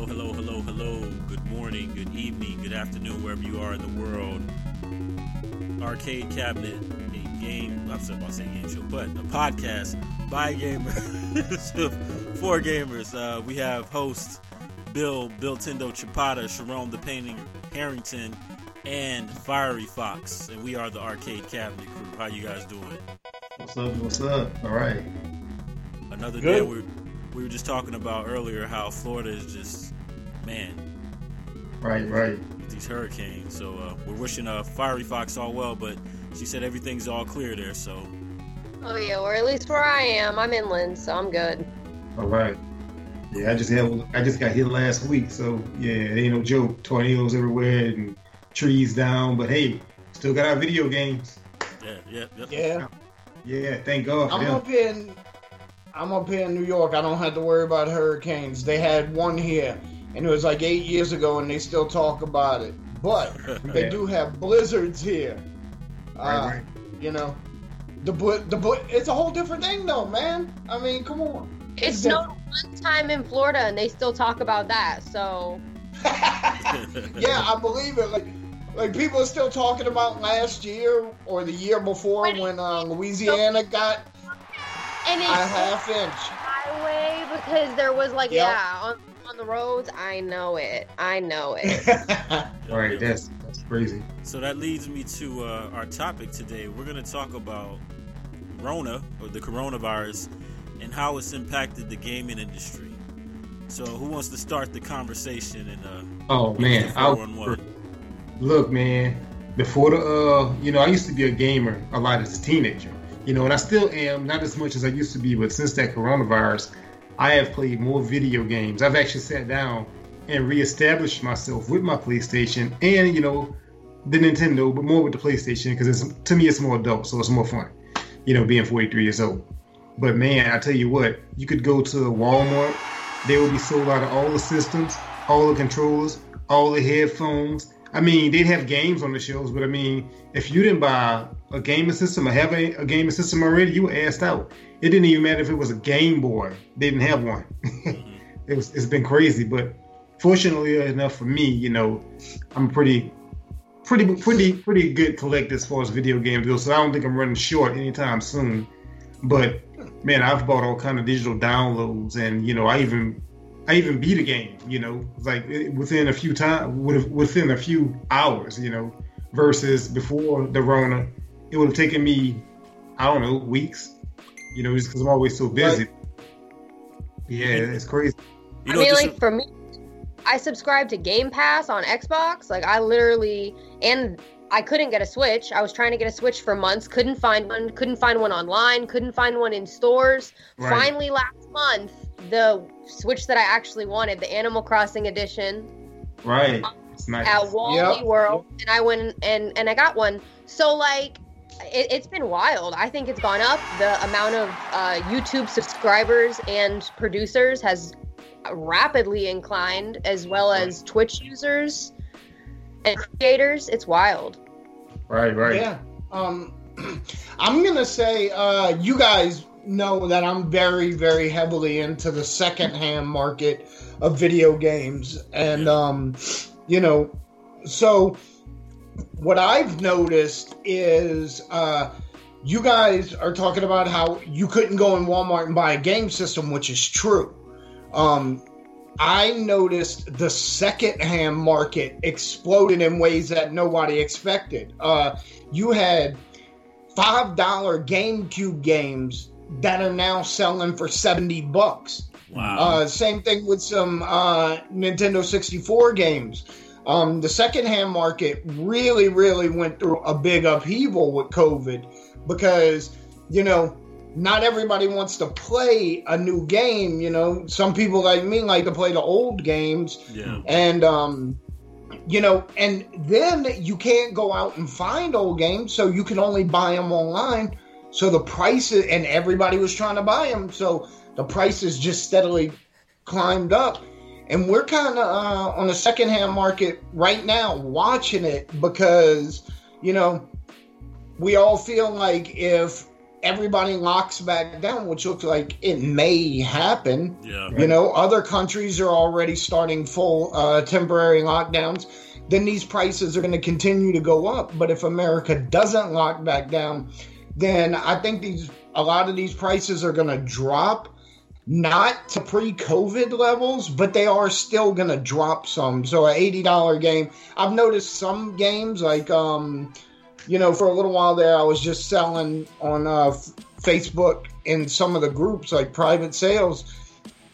Hello, hello, hello, hello. Good morning, good evening, good afternoon, wherever you are in the world. Arcade Cabinet, a game, I'm sorry about saying game show, but a podcast by gamers, for gamers. Uh, we have hosts Bill, Bill Tindo Chapata, Sharon the Painting Harrington, and Fiery Fox. And we are the Arcade Cabinet crew. How you guys doing? What's up? What's up? All right. Another Good. day we we were just talking about earlier how Florida is just man Right, right. with these hurricanes. So uh, we're wishing uh, Fiery Fox all well, but she said everything's all clear there. So Oh yeah, or at least where I am, I'm inland, so I'm good. All right. Yeah, I just had I just got hit last week, so yeah, it ain't no joke. Tornadoes everywhere and trees down, but hey, still got our video games. yeah, yeah, yeah. Yeah, Yeah, thank God for I'm them. up in I'm up here in New York. I don't have to worry about hurricanes. They had one here, and it was like eight years ago, and they still talk about it. But they do have blizzards here. Uh, Right, right. You know, the bli- the bli- it's a whole different thing, though, man. I mean, come on. It It's snowed one time in Florida, and they still talk about that. So yeah, I believe it. Like, like people are still talking about last year or the year before When- when uh, Louisiana got and a half inch. highway because there was like Yep. yeah on, on the roads. I know it. I know it. Right, that's that's crazy. So that leads me to uh, our topic today. We're going to talk about Rona or the coronavirus and how it's impacted the gaming industry. So who wants to start the conversation and uh, Oh man, I, four one? look, man. Before the, uh, you know, I used to be a gamer a lot as a teenager, you know, and I still am, not as much as I used to be, but since that coronavirus, I have played more video games. I've actually sat down and reestablished myself with my PlayStation and, you know, the Nintendo, but more with the PlayStation because it's to me it's more adult, so it's more fun, you know, being 43 years old. But man, I tell you what, you could go to Walmart, they will be sold out of all the systems, all the controllers, all the headphones. I mean, they'd have games on the shelves, but I mean, if you didn't buy a gaming system or have a, a gaming system already, you were asked out. It didn't even matter if it was a Game Boy; they didn't have one. it was, it's been crazy, but fortunately enough for me, you know, I'm pretty, pretty, pretty, pretty good collector as far as video games go. So I don't think I'm running short anytime soon. But man, I've bought all kind of digital downloads, and you know, I even I even beat a game. You know, like eh, within a few time, within a few hours. You know, versus before the Rona, it would have taken me, I don't know, weeks. You know, just because I'm always so busy. Yeah, it's crazy. You I know, mean, just like for me, I subscribe to Game Pass on Xbox. Like I literally and I couldn't get a Switch. I was trying to get a Switch for months, couldn't find one, couldn't find one online, couldn't find one in stores. Right. Finally last month, the Switch that I actually wanted, the Animal Crossing edition, Right. It's nice. at Wally Yep. World, and I went and and I got one. So like, it, it's been wild. I think it's gone up. The amount of uh, YouTube subscribers and producers has rapidly inclined, as well as Twitch users and creators. It's wild. Right. Right. Yeah. Um, I'm gonna say uh, you guys know that I'm very, very heavily into the secondhand market of video games, and um, you know, so what I've noticed is uh, you guys are talking about how you couldn't go in Walmart and buy a game system, which is true. Um, I noticed the secondhand market exploded in ways that nobody expected. Uh, you had five dollar GameCube games that are now selling for seventy bucks. Wow. Uh, same thing with some uh, Nintendo 64 games. Um, the secondhand market really, really went through a big upheaval with COVID because, you know, not everybody wants to play a new game. You know, some people like me like to play the old games. yeah. And, um, you know, and then you can't go out and find old games, so you can only buy them online. So the prices, and everybody was trying to buy them, so the prices just steadily climbed up. And we're kind of uh, on the secondhand market right now, watching it because, you know, we all feel like if everybody locks back down, which looks like it may happen, Yeah. you know, other countries are already starting full uh, temporary lockdowns. Then these prices are going to continue to go up. But if America doesn't lock back down, then I think these a lot of these prices are going to drop, not to pre-COVID levels, but they are still going to drop some. So an eighty dollar game. I've noticed some games like um, you know, for a little while there, I was just selling on uh, Facebook in some of the groups like private sales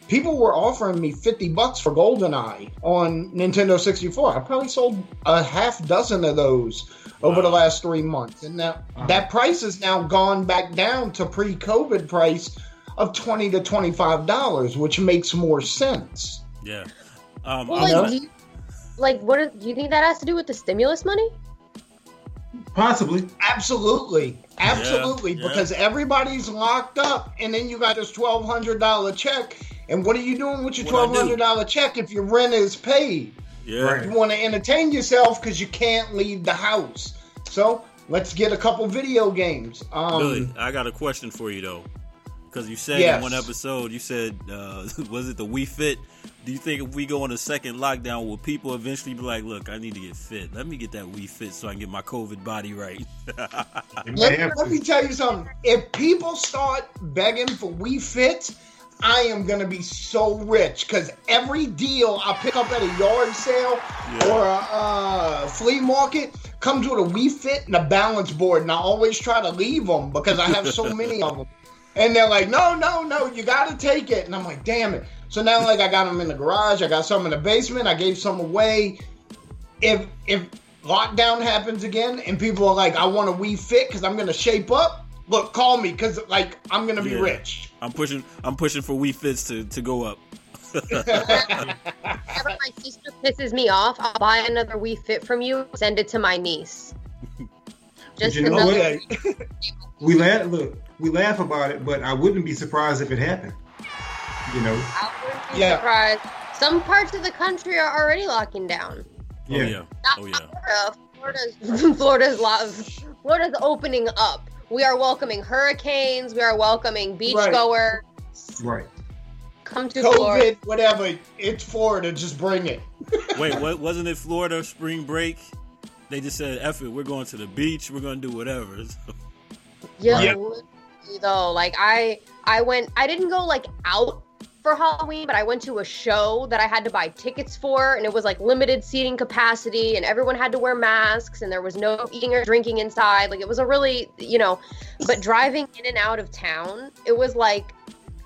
people were offering me 50 bucks for GoldenEye on Nintendo 64. I probably sold a half dozen of those over the last three months. And now that price has now gone back down to pre COVID price of 20 to $25, which makes more sense. Yeah. Um, Well, like, gonna- do you, like, what is- do you think that has to do with the stimulus money? Possibly. Absolutely. Absolutely. yeah. Because everybody's locked up, and then you got this $1,200 check. And what are you doing with your What I do? $1,200 check if your rent is paid? yeah. Right. You want to entertain yourself because you can't leave the house. So let's get a couple video games. Um, Billy, I got a question for you though, because you said Yes. in one episode, you said, uh, was it the Wii Fit? Do you think if we go on a second lockdown, will people eventually be like, "Look, I need to get fit. Let me get that Wii Fit so I can get my COVID body right." Let, have let me tell you something. If people start begging for Wii Fit, I am going to be so rich because every deal I pick up at a yard sale Yeah. or a uh, flea market comes with a Wii Fit and a balance board, and I always try to leave them because I have so many of them. And they're like, no, no, no, you got to take it. And I'm like, damn it. So now, like, I got them in the garage. I got some in the basement. I gave some away. If if lockdown happens again and people are like, I want a Wii Fit because I'm going to shape up, look, call me because, like, I'm going to be Yeah. rich. I'm pushing. I'm pushing for Wii Fits to to go up. Whenever my sister pisses me off, I'll buy another Wii Fit from you, send it to my niece. Just you know another. what? We land. Look, we laugh about it, but I wouldn't be surprised if it happened. You know. I wouldn't be Yeah. surprised. Some parts of the country are already locking down. Oh yeah. Not Oh yeah. Florida. Florida's Florida's lo- Florida's opening up. We are welcoming hurricanes. We are welcoming beachgoers. Right. Come to Florida. COVID, whatever. It's Florida. Just bring it. Wait, what? Wasn't it Florida spring break? They just said, "F it, we're going to the beach. We're going to do whatever." Yeah, Yeah. Literally, though. Like I, I went. I didn't go like out for Halloween, but I went to a show that I had to buy tickets for, and it was like limited seating capacity, and everyone had to wear masks, and there was no eating or drinking inside. Like it was a really, you know, but driving in and out of town, it was like,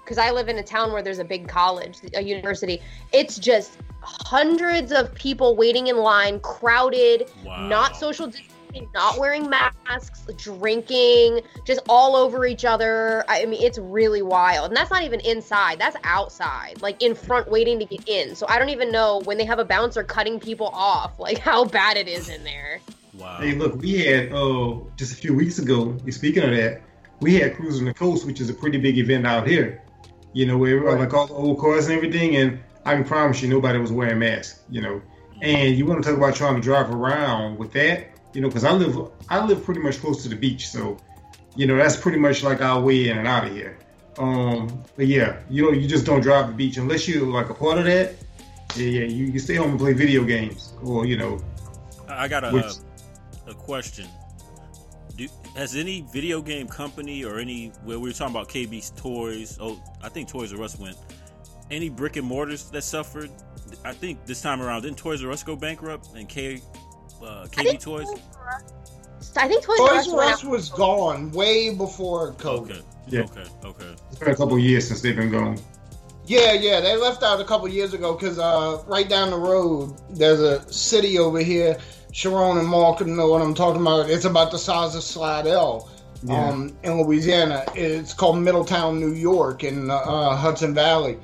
because I live in a town where there's a big college, a university. It's just hundreds of people waiting in line, crowded, Wow. not social distancing, not wearing masks, drinking, just all over each other. I mean, it's really wild. And that's not even inside, that's outside, like in front waiting to get in. So I don't even know when they have a bouncer cutting people off, like how bad it is in there. Wow. Hey, look, we had uh just a few weeks ago. Speaking of that, we had cruising the coast, which is a pretty big event out here. You know, where uh, like all the old cars and everything, and I can promise you, nobody was wearing masks. You know, and you want to talk about trying to drive around with that? You know, because I live I live pretty much close to the beach, so you know that's pretty much like our way in and out of here. Um, but yeah, you know, you just don't drive the beach unless you're like a part of that. Yeah, yeah, you, you stay home and play video games, or you know, I got a Which- uh, a question. Do, has any video game company or any where we were talking about KB's Toys? Oh, I think Toys R Us went. Any brick and mortars that suffered? I think this time around didn't Toys R Us go bankrupt and K uh, KB think Toys? I think Toys R Toys R Us was gone way before COVID. Okay, Yeah. okay, okay. it's been a couple of years since they've been gone. Yeah, yeah, they left out a couple years ago because uh, right down the road there's a city over here. Sharon and Mark know what I'm talking about. It's about the size of Slidell Yeah. um, in Louisiana. It's called Middletown, New York, in uh, Hudson Valley.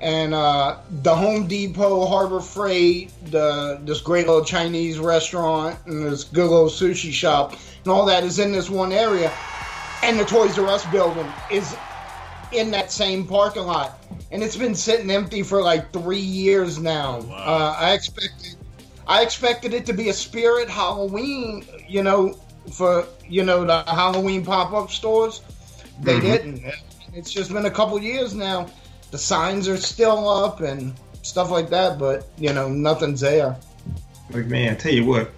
And uh, the Home Depot, Harbor Freight, the this great little Chinese restaurant, and this good little sushi shop, and all that is in this one area. And the Toys R Us building is in that same parking lot, and it's been sitting empty for like three years now. Uh, I expected, I expected it to be a spirit Halloween, you know, for you know the Halloween pop up stores. They Mhm. didn't. It's just been a couple years now. The signs are still up and stuff like that, but you know nothing's there. Like man, I tell you what,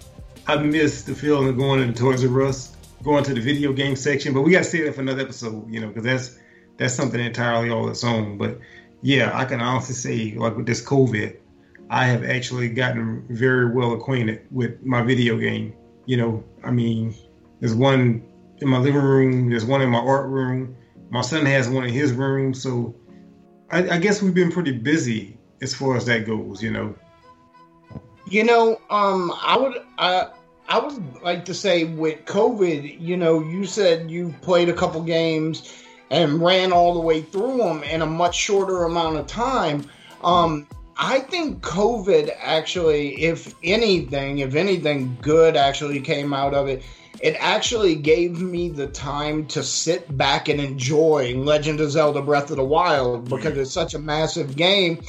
I miss the feeling of going into Toys R Us, going to the video game section. But we got to save that for another episode, you know, because that's that's something entirely all its own. But yeah, I can honestly say, like with this COVID, I have actually gotten very well acquainted with my video game. You know, I mean, there's one in my living room, there's one in my art room. My son has one in his room, so I, I guess we've been pretty busy as far as that goes. You know. You know, um, I would, uh, I would like to say with COVID, you know, you said you played a couple games and ran all the way through them in a much shorter amount of time. Um, I think COVID actually, if anything, if anything good actually came out of it, it actually gave me the time to sit back and enjoy Legend of Zelda Breath of the Wild because it's such a massive game.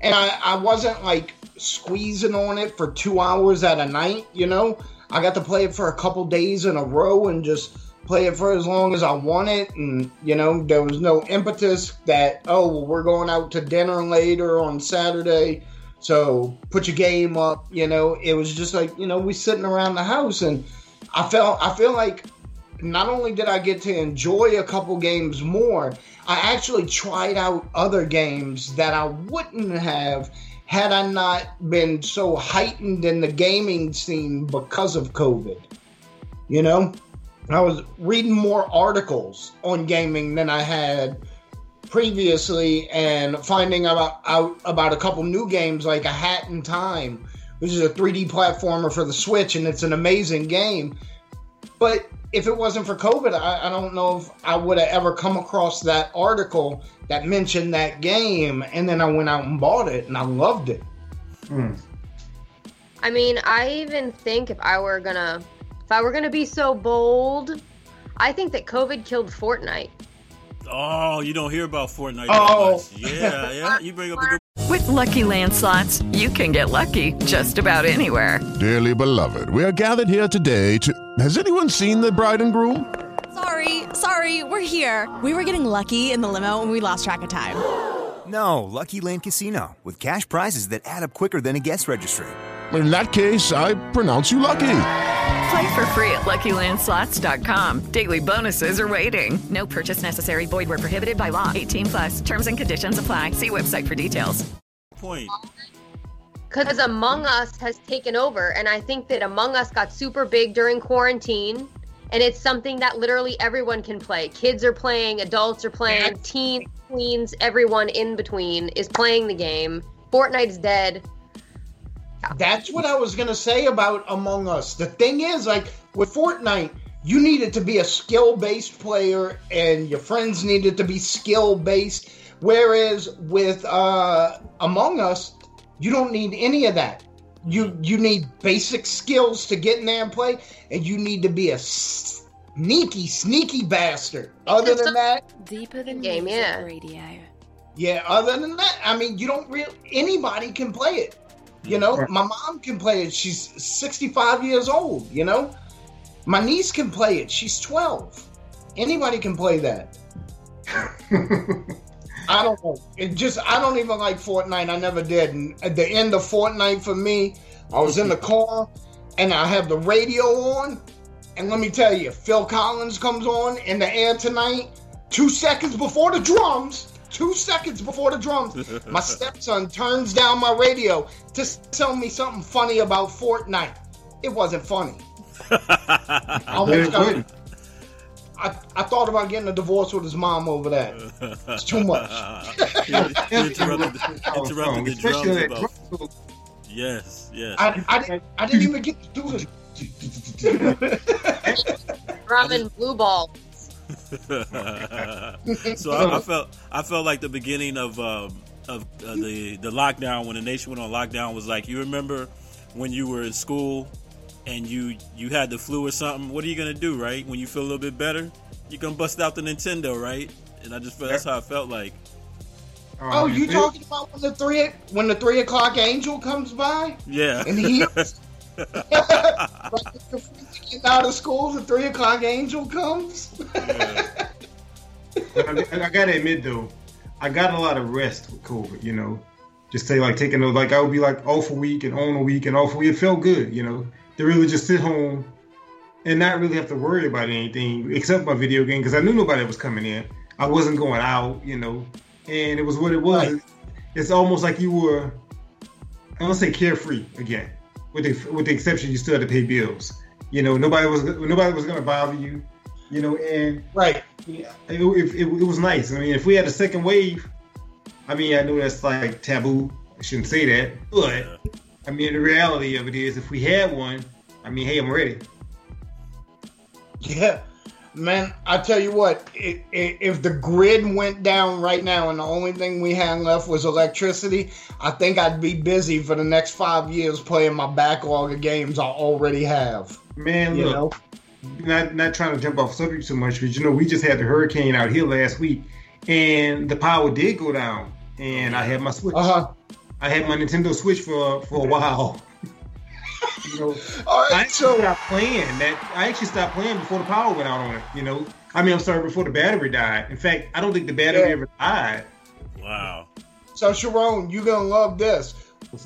And I, I wasn't like squeezing on it for two hours at a night, you know? I got to play it for a couple days in a row and just play it for as long as I wanted. And, you know, there was no impetus that, oh, well, we're going out to dinner later on Saturday. So put your game up, you know? It was just like, you know, we sitting around the house and I felt, I feel like not only did I get to enjoy a couple games more, I actually tried out other games that I wouldn't have had I not been so heightened in the gaming scene because of COVID. You know, I was reading more articles on gaming than I had previously and finding about, out about a couple new games like A Hat in Time, which is a 3D platformer for the Switch, and it's an amazing game. But if it wasn't for COVID, I, I don't know if I would have ever come across that article that mentioned that game. And then I went out and bought it, and I loved it. Hmm. I mean, I even think if I were gonna, if I were gonna be so bold, I think that COVID killed Fortnite. Oh, you don't hear about Fortnite Oh. that much. Yeah, yeah. You bring up a good With Lucky Land slots, you can get lucky just about anywhere. Dearly beloved, we are gathered here today to. Has anyone seen the bride and groom? Sorry, sorry, we're here. We were getting lucky in the limo and we lost track of time. No, Lucky Land Casino, with cash prizes that add up quicker than a guest registry. In that case, I pronounce you lucky. Play for free at LuckyLandSlots.com. Daily bonuses are waiting. No purchase necessary. Void where prohibited by law. 18 plus. Terms and conditions apply. See website for details. point. Because Among Us has taken over, and I think that Among Us got super big during quarantine, and it's something that literally everyone can play. Kids are playing, adults are playing, teens, tweens, everyone in between is playing the game. Fortnite's dead. That's what I was gonna say about Among Us. The thing is, like with Fortnite, you needed to be a skill based player, and your friends needed to be skill based. Whereas with uh, Among Us, you don't need any of that. You you need basic skills to get in there and play, and you need to be a sneaky, sneaky bastard. Other than that, Deeper than Game, music yeah. radio. yeah, other than that, I mean, you don't really anybody can play it. You know, my mom can play it. She's 65 years old, you know? My niece can play it. She's 12. Anybody can play that. I don't know. It just I don't even like Fortnite. I never did. And at the end of Fortnite for me, I was in the car and I have the radio on. And let me tell you, Phil Collins comes on in the air tonight. Two seconds before the drums, two seconds before the drums, my stepson turns down my radio to tell me something funny about Fortnite. It wasn't funny. I almost got, I, I thought about getting a divorce with his mom over that. It's too much. He interrupted, the- interrupted the drums about. Yes, yes. I, I, didn't, I didn't even get to do this. Drum and blue ball. so I, I felt I felt like the beginning of um, of uh, the the lockdown when the nation went on lockdown was like you remember when you were in school and you you had the flu or something. What are you gonna do, right? When you feel a little bit better, you're gonna bust out the Nintendo, right? And I just felt that's how I felt like. Oh, you talking about when the three when the three o'clock angel comes by? Yeah. And he get out of school, the three o'clock angel comes. I, I gotta admit though, I got a lot of rest with COVID. You know, just say like taking those like I would be like off a week and on a week and off a week. It felt good. You know, to really just sit home and not really have to worry about anything except my video game because I knew nobody was coming in. I wasn't going out. You know, and it was what it was. It's almost like you were. I don't say carefree again, with the with the exception you still had to pay bills. You know, nobody was nobody was going to bother you. You know, and right, it, it, it, it was nice. I mean, if we had a second wave, I mean, I know that's like taboo. I shouldn't say that, but I mean, the reality of it is, if we had one, I mean, hey, I'm ready. Yeah, man. I tell you what, i i if the grid went down right now and the only thing we had left was electricity, I think I'd be busy for the next five years playing my backlog of games I already have. Man, You look, know? not not trying to jump off subject too much, but you know, we just had the hurricane out here last week, and the power did go down, and I had my Switch. Uh-huh. I had my Nintendo Switch for for a while. You know, All right, I actually stopped playing that. I actually stopped playing before the power went out on it. You know, I mean, I'm sorry, before the battery died. In fact, I don't think the battery Yeah. ever died. Wow. So Sharon, you're gonna love this.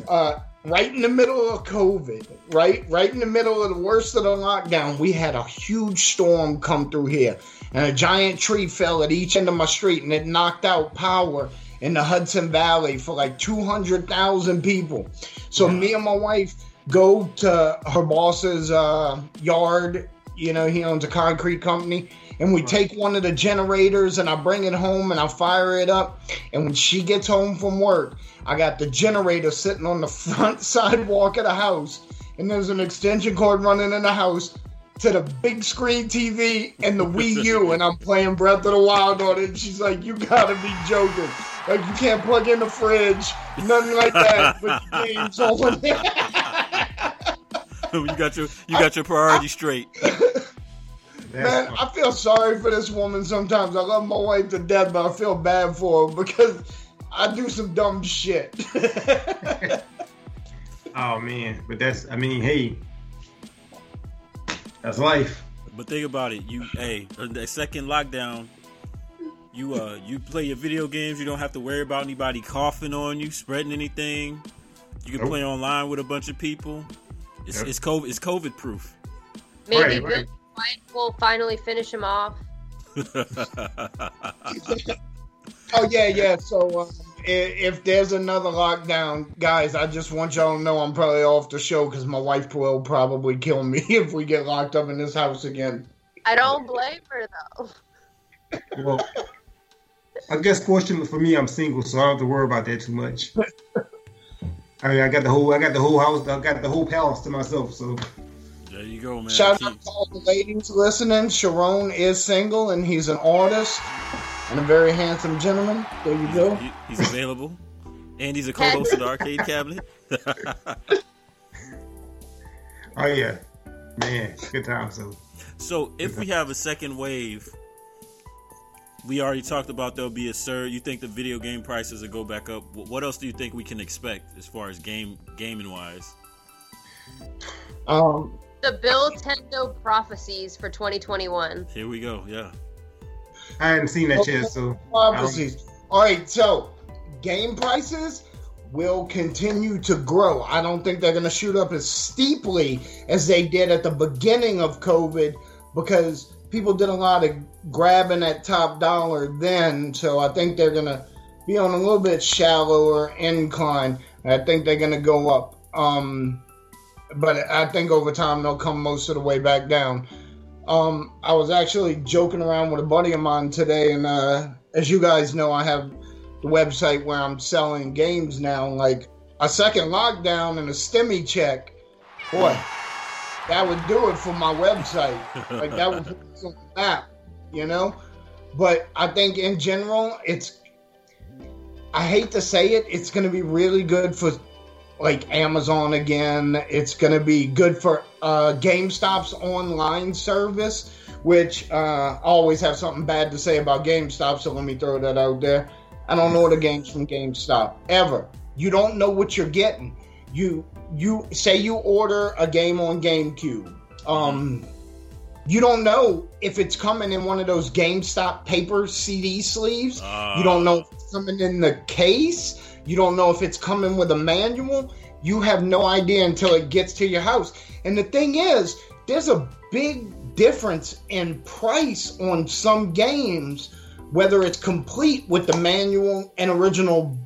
Uh, right in the middle of COVID, right, right in the middle of the worst of the lockdown, we had a huge storm come through here, and a giant tree fell at each end of my street, and it knocked out power in the Hudson Valley for like two hundred thousand people. So me and my wife go to her boss's uh, yard. You know, he owns a concrete company. And we take one of the generators and I bring it home and I fire it up. And when she gets home from work, I got the generator sitting on the front sidewalk of the house. And there's an extension cord running in the house to the big screen TV and the Wii U. And I'm playing Breath of the Wild on it. And she's like, You gotta be joking. Like, you can't plug in the fridge, nothing like that. But games on there. you got your you got your priorities straight. Man, I feel sorry for this woman sometimes. I love my wife to death, but I feel bad for her because I do some dumb shit. Oh man, but that's I mean, hey, that's life. But think about it. You, hey, the second lockdown, you uh, you play your video games. You don't have to worry about anybody coughing on you, spreading anything. You can Nope. play online with a bunch of people. It's Yep. it's COVID it's COVID proof. Maybe Right, Bill right. Will finally finish him off. oh yeah, yeah. So um, if, if there's another lockdown, guys, I just want y'all to know I'm probably off the show because my wife will probably kill me if we get locked up in this house again. I don't blame her though. Well, I guess fortunately for me, I'm single, so I don't have to worry about that too much. I mean, I got the whole, I got the whole house, I got the whole palace to myself. So There you go, man. Shout out to all the ladies listening. Sharon is single and he's an artist and a very handsome gentleman. There you go. he- he's available, and he's a co-host of the Arcade Cabinet. oh yeah, man, good time. So So if we have a second wave, we already talked about there'll be a surge. You think the video game prices will go back up? What else do you think we can expect as far as game gaming wise? Um, The Bill Tendo prophecies for 2021. Here we go. Yeah. I hadn't seen that yet. So Prophecies. All right, so game prices will continue to grow. I don't think they're going to shoot up as steeply as they did at the beginning of COVID because people did a lot of grabbing at top dollar then. So I think they're going to be on a little bit shallower incline. I think they're going to go up. Um, but I think over time they'll come most of the way back down. Um, I was actually joking around with a buddy of mine today, and uh, as you guys know, I have the website where I'm selling games now. Like a second lockdown and a STEMI check, boy, that would do it for my website. Like that would put on the map, you know. But I think in general, it's. I hate to say it, it's going to be really good for like Amazon again. It's going to be good for uh, GameStop's online service, which uh, I always have something bad to say about GameStop, so let me throw that out there. I don't order games from GameStop ever. You don't know what you're getting. You you say you order a game on GameCube. Um, you don't know if it's coming in one of those GameStop paper CD sleeves. you don't know if it's coming in the case. You don't know if it's coming with a manual. You have no idea until it gets to your house. And the thing is, there's a big difference in price on some games, whether it's complete with the manual and original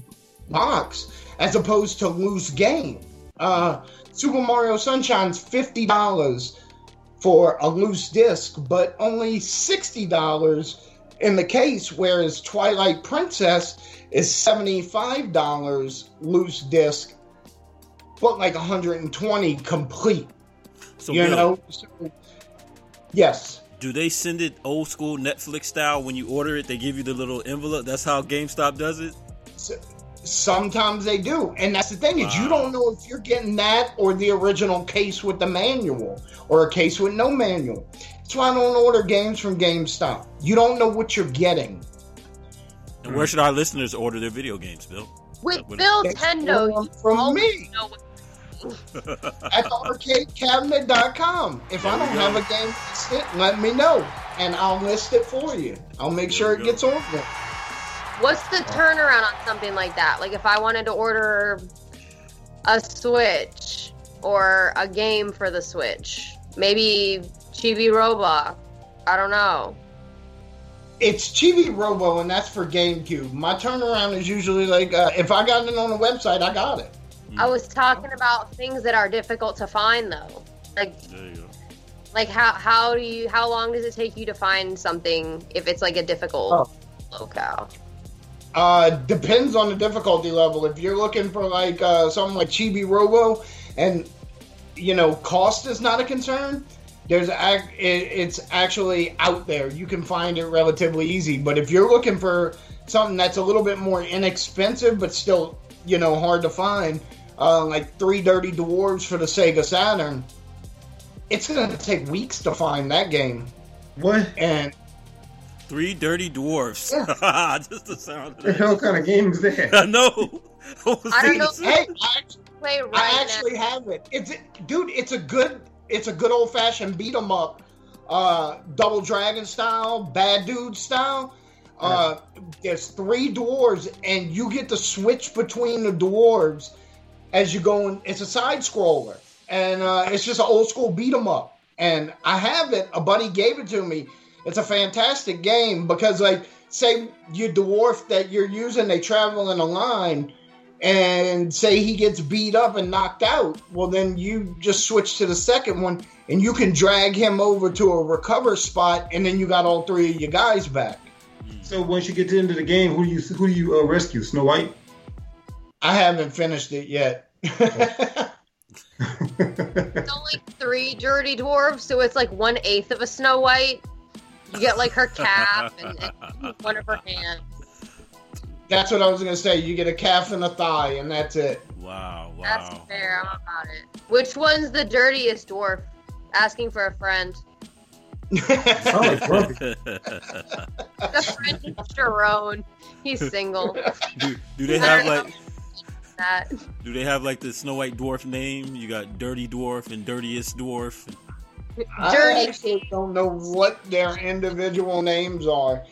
box, as opposed to loose game. Uh, Super Mario Sunshine's fifty dollars for a loose disc, but only sixty dollars in the case, whereas Twilight Princess is seventy-five dollars loose disc, but like 120 complete. So you Bill, know, So- yes. do they send it old school Netflix style when you order it? They give you the little envelope. That's how GameStop does it. Sometimes they do, and that's the thing is you don't know if you're getting that or the original case with the manual or a case with no manual. That's why I don't order games from GameStop. You don't know what you're getting. And where should our listeners order their video games, Bill? With What- Bill It's Tendo, from- you from always me. know what- at arcadecabinet.com. If I There we don't have a game listed, let me know, and I'll list it for you. I'll make sure it go. gets on there. What's the turnaround on something like that? Like if I wanted to order a Switch or a game for the Switch, maybe Chibi Robo. I don't know. It's Chibi Robo, and that's for GameCube. My turnaround is usually like, uh, if I got it on the website, I got it. I was talking about things that are difficult to find though. Like There you go. like how how do you how long does it take you to find something if it's like a difficult Oh. locale? Uh, depends on the difficulty level. If you're looking for like uh, something like Chibi Robo, and you know cost is not a concern, there's ac- it, it's actually out there. You can find it relatively easy. But if you're looking for something that's a little bit more inexpensive but still you know hard to find, uh, like Three Dirty Dwarves for the Sega Saturn, it's gonna take weeks to find that game. What? And Three dirty dwarfs. Just the sound of The that. hell kind of game is that? I know. I don't know. hey, I Play right I actually have it. It's dude. It's a good. It's a good old fashioned beat 'em up, uh, double dragon style, bad dude style. Uh, there's three dwarves, and you get to switch between the dwarves as you go. In, it's a side scroller, and uh, it's just an old school beat 'em up. And I have it. A buddy gave it to me. It's a fantastic game because, like, say your dwarf that you're using, they travel in a line and say he gets beat up and knocked out, well, then you just switch to the second one and you can drag him over to a recover spot, and then you got all three of your guys back. So once you get to the end of the game, who do you who do you uh, rescue? Snow White. I haven't finished it yet. It's only three dirty dwarves, so it's like one eighth of a Snow White. You get like her calf and, and one of her hands. That's what I was gonna say. You get a calf and a thigh, and that's it. Wow, wow. That's fair. I'm about it. Which one's the dirtiest dwarf? Asking for a friend. Sound like Grumpy. The friend is Sharon. He's single. do, do they have like That. do they have like the Snow White dwarf name? You got Dirty Dwarf and Dirtiest Dwarf. I actually don't know what their individual names are.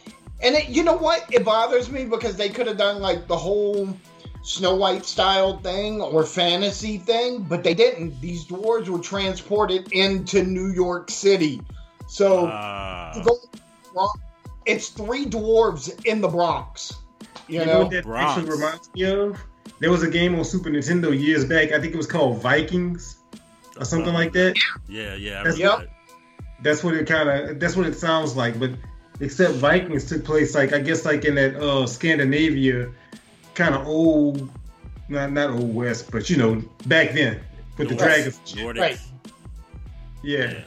And it, you know what? It bothers me because they could have done like the whole Snow White style thing or fantasy thing, but they didn't. These dwarves were transported into New York City. So to go to the Bronx- it's three dwarves in the Bronx. You, You know know? what that Bronx. actually reminds me of? There was a game on Super Nintendo years back. I think it was called Vikings or something like that. yeah, yeah. I That's- remember Yep. That's what it kind of. That's what it sounds like. But except Vikings took place like I guess like in that uh Scandinavia, kind of old, not not old west, but you know back then with the dragons. Right. Yeah. Yeah.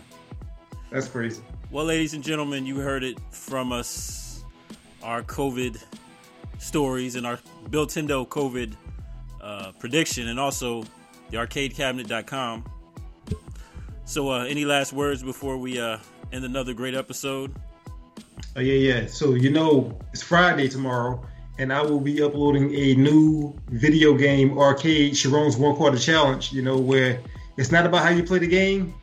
that's crazy. Well, ladies and gentlemen, you heard it from us. Our COVID stories and our Bill Tindo COVID uh, prediction, and also the arcadecabinet.com. So, uh, any last words before we uh, end another great episode? Oh yeah, yeah. So you know it's Friday tomorrow, and I will be uploading a new video game arcade Sharon's one quarter challenge. You know where it's not about how you play the game.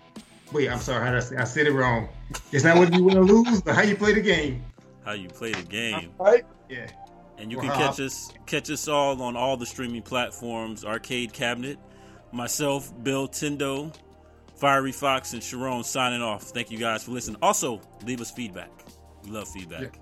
Wait, I'm sorry, how did I, say, I said it wrong. It's not whether you win or lose, but how you play the game. How you play the game? Right? Yeah. And you Well, can how- catch us catch us all on all the streaming platforms, Arcade Cabinet, myself, Bill Tindo, Fiery Fox, and Sharon signing off. Thank you guys for listening. Also, leave us feedback. We love feedback.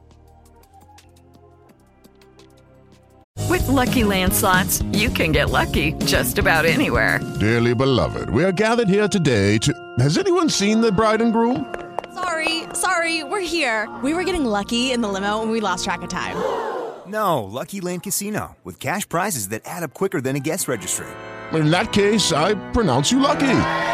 With Lucky Land slots, you can get lucky just about anywhere. Dearly beloved, we are gathered here today to. Has anyone seen the bride and groom? Sorry, sorry, we're here. We were getting lucky in the limo and we lost track of time. No, Lucky Land Casino, with cash prizes that add up quicker than a guest registry. In that case, I pronounce you lucky.